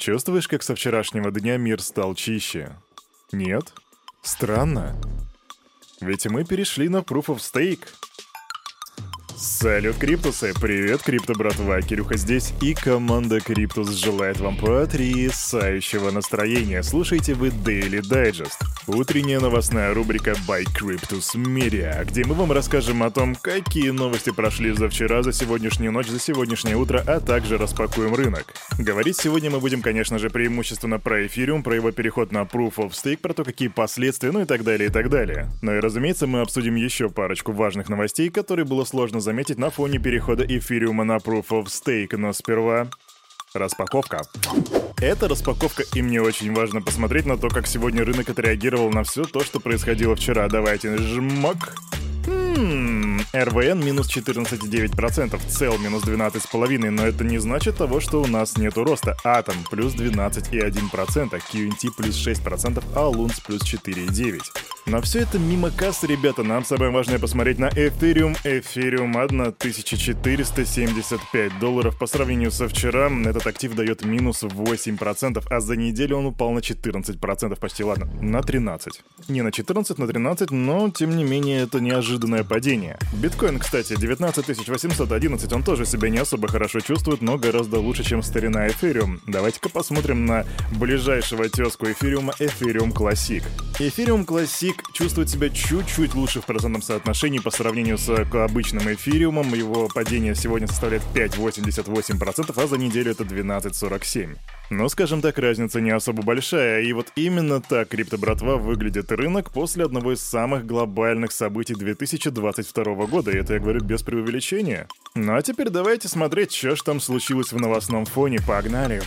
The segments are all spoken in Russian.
Чувствуешь, как со вчерашнего дня мир стал чище? Нет? Странно. Ведь мы перешли на Proof of Stake. Салют, Криптусы! Привет, Крипто братва! Кирюха здесь, и команда Криптус желает вам потрясающего настроения. Слушайте вы Daily Digest, утренняя новостная рубрика by Cryptus Media, где мы вам расскажем о том, какие новости прошли за вчера, за сегодняшнюю ночь, за сегодняшнее утро, а также распакуем рынок. Говорить сегодня мы будем, конечно же, преимущественно про эфириум, про его переход на Proof of Stake, про то, какие последствия, ну и так далее, и так далее. Ну и, разумеется, мы обсудим еще парочку важных новостей, которые было сложно заметить на фоне перехода эфириума на Proof of Stake, но сперва распаковка. Это распаковка, и мне очень важно посмотреть на то, как сегодня рынок отреагировал на все то, что происходило вчера. Давайте жмак. Хм, РВН минус 14,9%, цел минус 12,5%, но это не значит того, что у нас нету роста. Атом плюс 12,1%, QNT плюс 6%, а Лунс плюс 4,9%. Но все это мимо кассы, ребята, нам самое важное посмотреть на Ethereum. Ethereum 1475 долларов по сравнению со вчера. Этот актив дает минус 8%, а за неделю он упал на 14%, почти ладно, на 13. Не на 14, на 13, но тем не менее это неожиданное падение. Биткоин, кстати, 19811, он тоже себя не особо хорошо чувствует, но гораздо лучше, чем старина Ethereum. Давайте-ка посмотрим на ближайшего тезку эфириума Ethereum Classic. Ethereum Classic чувствует себя чуть-чуть лучше в процентном соотношении по сравнению с обычным эфириумом. Его падение сегодня составляет 5,88%, а за неделю это 12,47%. Но, скажем так, разница не особо большая, и вот именно так крипто-братва выглядит рынок после одного из самых глобальных событий 2022 года, и это я говорю без преувеличения. Ну а теперь давайте смотреть, что ж там случилось в новостном фоне, погнали!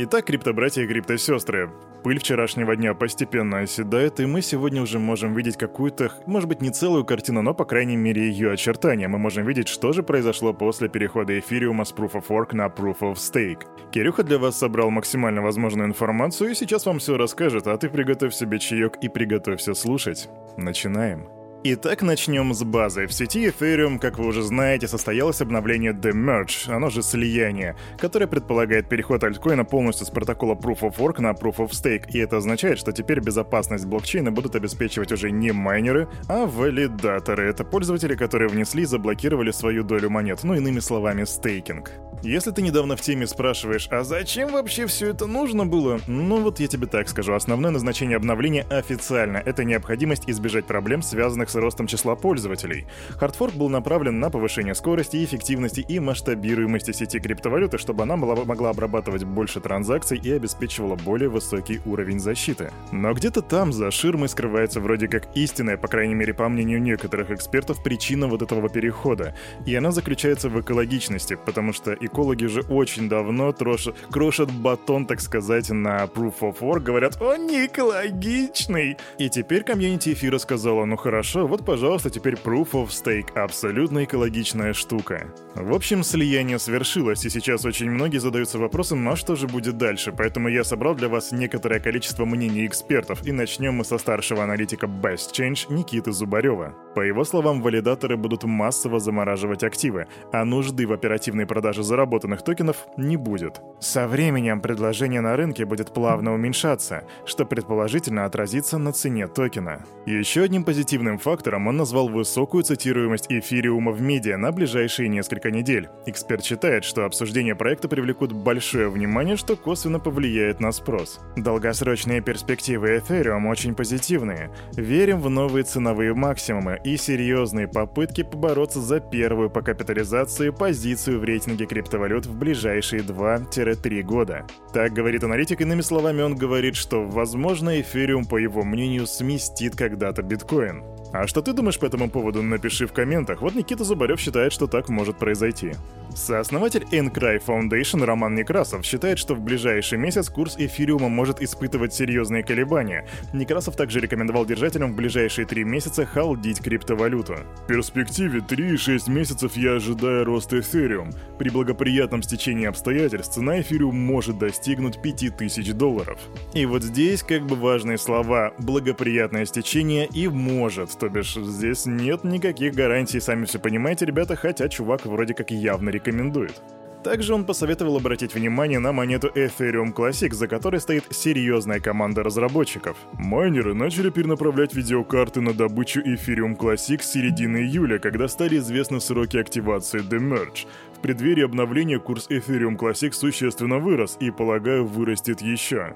Итак, крипто-братья и крипто-сестры, Пыль вчерашнего дня постепенно оседает, и мы сегодня уже можем видеть какую-то, может быть, не целую картину, но, по крайней мере, ее очертания. Мы можем видеть, что же произошло после перехода эфириума с Proof of Work на Proof of Stake. Кирюха для вас собрал максимально возможную информацию, и сейчас вам все расскажет, а ты приготовь себе чаек и приготовься слушать. Начинаем. Итак, начнем с базы. В сети Ethereum, как вы уже знаете, состоялось обновление The Merge, оно же слияние, которое предполагает переход альткоина полностью с протокола Proof of Work на Proof of Stake, и это означает, что теперь безопасность блокчейна будут обеспечивать уже не майнеры, а валидаторы. Это пользователи, которые внесли и заблокировали свою долю монет, ну иными словами, стейкинг. Если ты недавно в теме спрашиваешь, а зачем вообще все это нужно было? Ну вот я тебе так скажу, основное назначение обновления официально. Это необходимость избежать проблем, связанных с ростом числа пользователей. Хардфорк был направлен на повышение скорости, эффективности и масштабируемости сети криптовалюты, чтобы она была, могла обрабатывать больше транзакций и обеспечивала более высокий уровень защиты. Но где-то там за ширмой скрывается вроде как истинная, по крайней мере по мнению некоторых экспертов, причина вот этого перехода. И она заключается в экологичности, потому что экологи же очень давно трош... крошат батон, так сказать, на Proof of Work, говорят, он не экологичный. И теперь комьюнити эфира сказала, ну хорошо, вот пожалуйста теперь Proof of Stake, абсолютно экологичная штука. В общем, слияние свершилось, и сейчас очень многие задаются вопросом, а что же будет дальше, поэтому я собрал для вас некоторое количество мнений экспертов, и начнем мы со старшего аналитика Best Change Никиты Зубарева. По его словам, валидаторы будут массово замораживать активы, а нужды в оперативной продаже заработанных токенов не будет. Со временем предложение на рынке будет плавно уменьшаться, что предположительно отразится на цене токена. Еще одним позитивным фактором он назвал высокую цитируемость эфириума в медиа на ближайшие несколько недель. Эксперт считает, что обсуждение проекта привлекут большое внимание, что косвенно повлияет на спрос. Долгосрочные перспективы Ethereum очень позитивные. Верим в новые ценовые максимумы и серьезные попытки побороться за первую по капитализации позицию в рейтинге криптовалют в ближайшие 2-3 года. Так говорит аналитик, иными словами он говорит, что возможно Ethereum, по его мнению, сместит когда-то биткоин. А что ты думаешь по этому поводу, напиши в комментах. Вот Никита Зубарев считает, что так может произойти. Сооснователь Encry Foundation Роман Некрасов считает, что в ближайший месяц курс эфириума может испытывать серьезные колебания. Некрасов также рекомендовал держателям в ближайшие три месяца халдить криптовалюту. В перспективе 3-6 месяцев я ожидаю роста эфириум. При благоприятном стечении обстоятельств цена эфириум может достигнуть 5000 долларов. И вот здесь как бы важные слова «благоприятное стечение» и «может», то бишь здесь нет никаких гарантий, сами все понимаете, ребята, хотя чувак вроде как явно рекомендует. Также он посоветовал обратить внимание на монету Ethereum Classic, за которой стоит серьезная команда разработчиков. Майнеры начали перенаправлять видеокарты на добычу Ethereum Classic с середины июля, когда стали известны сроки активации Demerge. В преддверии обновления курс Ethereum Classic существенно вырос и, полагаю, вырастет еще.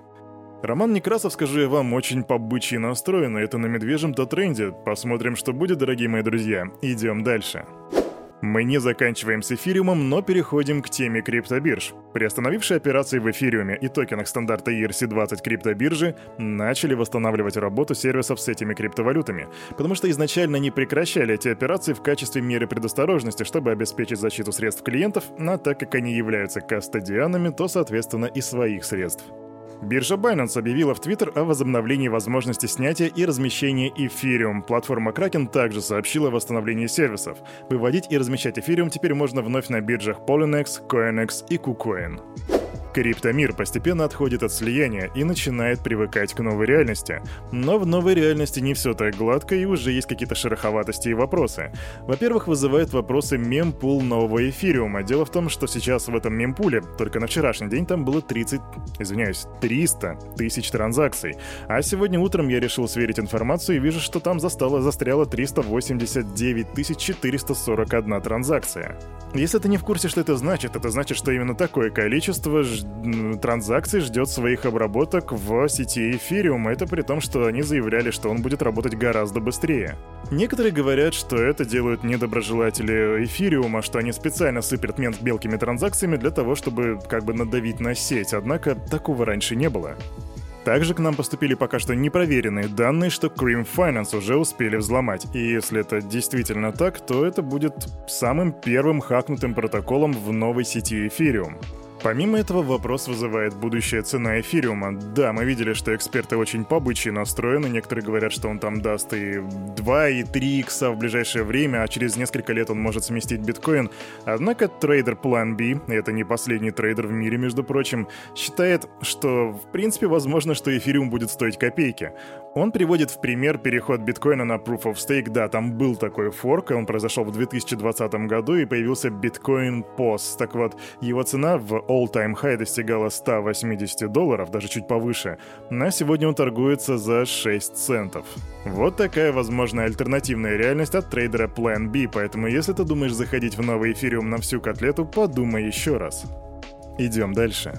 Роман Некрасов, скажу я вам, очень по-бычьи настроен, и это на медвежьем-то тренде. Посмотрим, что будет, дорогие мои друзья. Идем дальше. Мы не заканчиваем с эфириумом, но переходим к теме криптобирж. Приостановившие операции в эфириуме и токенах стандарта ERC-20 криптобиржи начали восстанавливать работу сервисов с этими криптовалютами, потому что изначально не прекращали эти операции в качестве меры предосторожности, чтобы обеспечить защиту средств клиентов, а так как они являются кастодианами, то, соответственно, и своих средств. Биржа Binance объявила в Twitter о возобновлении возможности снятия и размещения эфириум. Платформа Kraken также сообщила о восстановлении сервисов. Выводить и размещать эфириум теперь можно вновь на биржах Polynex, CoinEx и KuCoin. Криптомир постепенно отходит от слияния и начинает привыкать к новой реальности. Но в новой реальности не все так гладко и уже есть какие-то шероховатости и вопросы. Во-первых, вызывают вопросы мемпул нового эфириума. Дело в том, что сейчас в этом мемпуле, только на вчерашний день там было 30, извиняюсь, 300 тысяч транзакций. А сегодня утром я решил сверить информацию и вижу, что там застало, застряло 389 441 транзакция. Если ты не в курсе, что это значит, это значит, что именно такое количество ж... транзакций ждет своих обработок в сети Ethereum. Это при том, что они заявляли, что он будет работать гораздо быстрее. Некоторые говорят, что это делают недоброжелатели Эфириума, что они специально сыпят мент мелкими транзакциями для того, чтобы как бы надавить на сеть, однако такого раньше не было. Также к нам поступили пока что непроверенные данные, что Cream Finance уже успели взломать. И если это действительно так, то это будет самым первым хакнутым протоколом в новой сети Ethereum. Помимо этого, вопрос вызывает будущая цена эфириума. Да, мы видели, что эксперты очень побычьи настроены. Некоторые говорят, что он там даст и 2, и 3 икса в ближайшее время, а через несколько лет он может сместить биткоин. Однако трейдер Plan B, это не последний трейдер в мире, между прочим, считает, что в принципе возможно, что эфириум будет стоить копейки. Он приводит в пример переход биткоина на Proof of Stake. Да, там был такой форк, он произошел в 2020 году, и появился биткоин POS. Так вот, его цена в all-time high достигала 180 долларов, даже чуть повыше. На сегодня он торгуется за 6 центов. Вот такая возможная альтернативная реальность от трейдера Plan B, поэтому если ты думаешь заходить в новый эфириум на всю котлету, подумай еще раз. Идем дальше.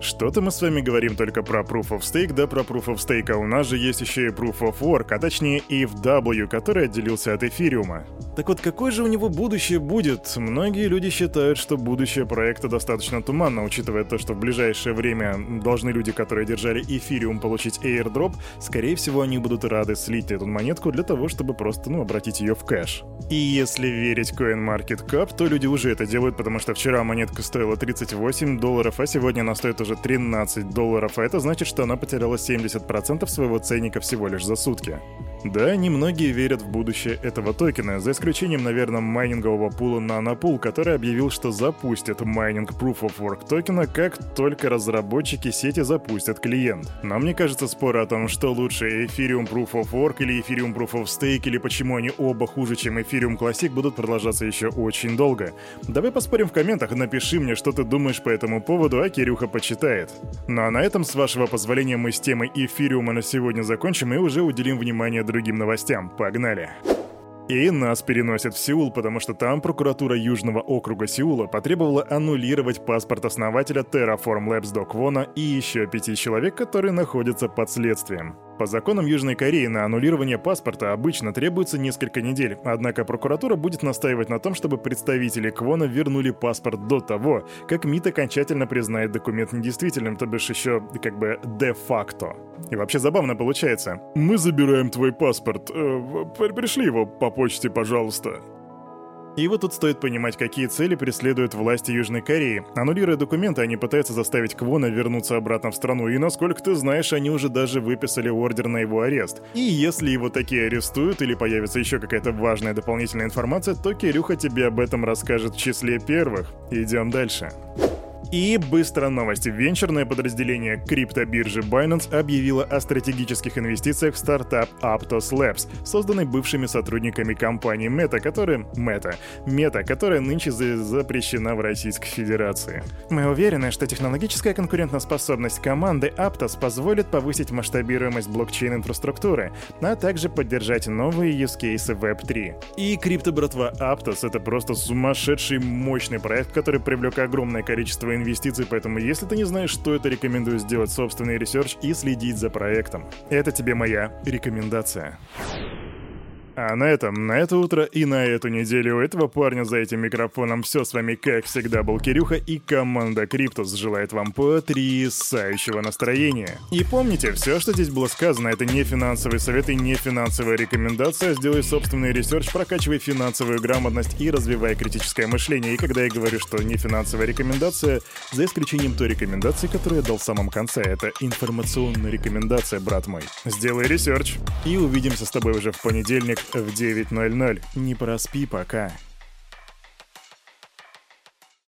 Что-то мы с вами говорим только про Proof of Stake, да про Proof of Stake, а у нас же есть еще и Proof of Work, а точнее EFW, который отделился от эфириума. Так вот, какое же у него будущее будет? Многие люди считают, что будущее проекта достаточно туманно, учитывая то, что в ближайшее время должны люди, которые держали эфириум, получить airdrop, скорее всего, они будут рады слить эту монетку для того, чтобы просто, ну, обратить ее в кэш. И если верить CoinMarketCap, то люди уже это делают, потому что вчера монетка стоила 38 долларов, а сегодня она стоит уже 13 долларов, а это значит, что она потеряла 70% своего ценника всего лишь за сутки. Да, немногие верят в будущее этого токена, за исключением, наверное, майнингового пула Nanopool, который объявил, что запустит майнинг Proof of Work токена, как только разработчики сети запустят клиент. Но мне кажется, споры о том, что лучше Ethereum Proof of Work или Ethereum Proof of Stake, или почему они оба хуже, чем Ethereum Classic, будут продолжаться еще очень долго. Давай поспорим в комментах, напиши мне, что ты думаешь по этому поводу, а Кирюха почитает. Ну а на этом, с вашего позволения, мы с темой Эфириума на сегодня закончим и уже уделим внимание другим новостям. Погнали! И нас переносят в Сеул, потому что там прокуратура Южного округа Сеула потребовала аннулировать паспорт основателя Terraform Labs Док Вона и еще пяти человек, которые находятся под следствием. По законам Южной Кореи на аннулирование паспорта обычно требуется несколько недель, однако прокуратура будет настаивать на том, чтобы представители Квона вернули паспорт до того, как МИД окончательно признает документ недействительным, то бишь еще как бы де-факто. И вообще забавно получается. Мы забираем твой паспорт. Э, пришли его по почте, пожалуйста. И вот тут стоит понимать, какие цели преследуют власти Южной Кореи. Аннулируя документы, они пытаются заставить Квона вернуться обратно в страну, и насколько ты знаешь, они уже даже выписали ордер на его арест. И если его такие арестуют или появится еще какая-то важная дополнительная информация, то Кирюха тебе об этом расскажет в числе первых. Идем дальше. И быстро новости. Венчурное подразделение криптобиржи Binance объявило о стратегических инвестициях в стартап Aptos Labs, созданный бывшими сотрудниками компании Meta, которая... Meta. Meta, которая нынче запрещена в Российской Федерации. Мы уверены, что технологическая конкурентоспособность команды Aptos позволит повысить масштабируемость блокчейн-инфраструктуры, а также поддержать новые use cases Web3. И крипто-братва Aptos — это просто сумасшедший мощный проект, который привлек огромное количество инвестиций, поэтому если ты не знаешь, что это, рекомендую сделать собственный research и следить за проектом. Это тебе моя рекомендация. А на этом, на это утро и на эту неделю у этого парня за этим микрофоном все с вами, как всегда, был Кирюха и команда Криптус желает вам потрясающего настроения. И помните, все, что здесь было сказано, это не финансовый совет и не финансовая рекомендация. Сделай собственный research, прокачивай финансовую грамотность и развивай критическое мышление. И когда я говорю, что не финансовая рекомендация, за исключением той рекомендации, которую я дал в самом конце, это информационная рекомендация, брат мой. Сделай research и увидимся с тобой уже в понедельник в 9.00. Не проспи пока.